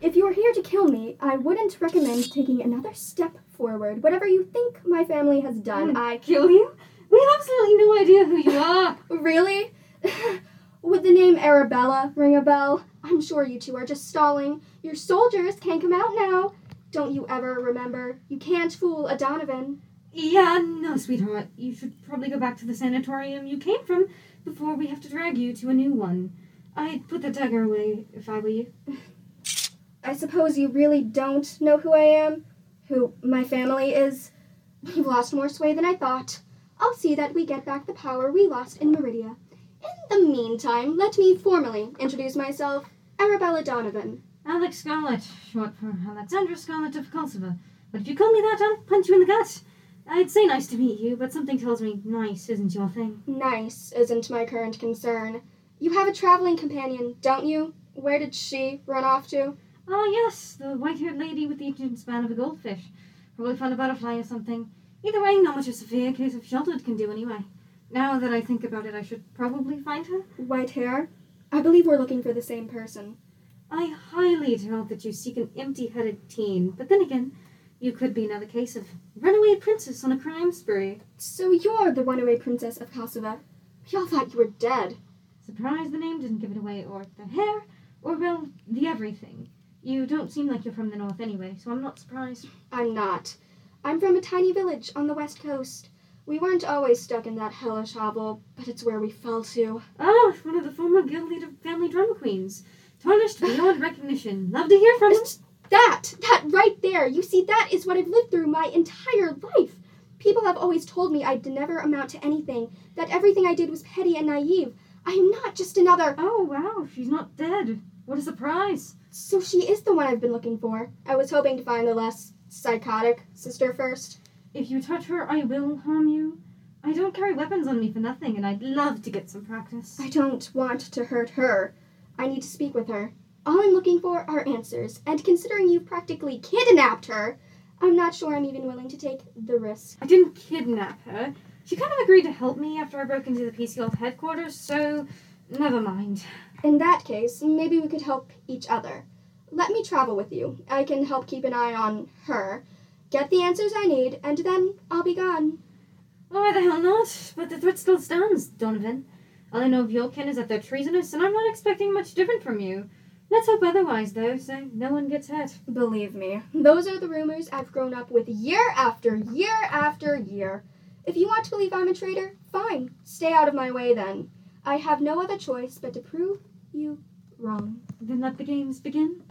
If you are here to kill me, I wouldn't recommend taking another step forward. Whatever you think my family has done, Hmm. I Kill you? We have absolutely no idea who you are. Really? Would the name Arabella ring a bell? I'm sure you two are just stalling. Your soldiers can't come out now. Don't you ever remember? You can't fool a Donovan. Yeah, no, sweetheart. You should probably go back to the sanatorium you came from before we have to drag you to a new one. I'd put the dagger away if I were you. I suppose you really don't know who I am? Who my family is? We've lost more sway than I thought. I'll see that we get back the power we lost in Meridia. In the meantime, let me formally introduce myself, Arabella Donovan. Alex Scarlet, short for Alexandra Scarlet of Kosovo. But if you call me that, I'll punch you in the gut. I'd say nice to meet you, but something tells me nice isn't your thing. Nice isn't my current concern. You have a traveling companion, don't you? Where did she run off to? Ah, yes, the white-haired lady with the ancient span of a goldfish. Probably found a butterfly or something. Either way, not much a severe case of sheltered can do anyway. Now that I think about it, I should probably find her. White hair? I believe we're looking for the same person. I highly doubt that you seek an empty-headed teen, but then again, you could be another case of runaway princess on a crime spree. So you're the runaway princess of Kosovo. We all thought you were dead. Surprised the name didn't give it away, or the hair, or well, the everything. You don't seem like you're from the north anyway, so I'm not surprised. I'm not. I'm from a tiny village on the west coast. We weren't always stuck in that hellish hovel, but it's where we fell to. Ah, one of the former guild leader family drama queens. Tarnished beyond recognition. Love to hear from. It's that! That right there! You see, that is what I've lived through my entire life! People have always told me I'd never amount to anything, that everything I did was petty and naive. I am not just another. Oh, wow, she's not dead. What a surprise. So she is the one I've been looking for. I was hoping to find the less psychotic sister first. If you touch her, I will harm you. I don't carry weapons on me for nothing, and I'd love to get some practice. I don't want to hurt her. I need to speak with her. All I'm looking for are answers, and considering you've practically kidnapped her, I'm not sure I'm even willing to take the risk. I didn't kidnap her. She kind of agreed to help me after I broke into the PC Golf headquarters, so never mind. In that case, maybe we could help each other. Let me travel with you. I can help keep an eye on her, get the answers I need, and then I'll be gone. Why the hell not? But the threat still stands, Donovan. All I know of your kin is that they're treasonous, and I'm not expecting much different from you. Let's hope otherwise, though, so no one gets hurt. Believe me, those are the rumors I've grown up with year after year after year. If you want to believe I'm a traitor, fine. Stay out of my way then. I have no other choice but to prove you wrong. Then let the games begin.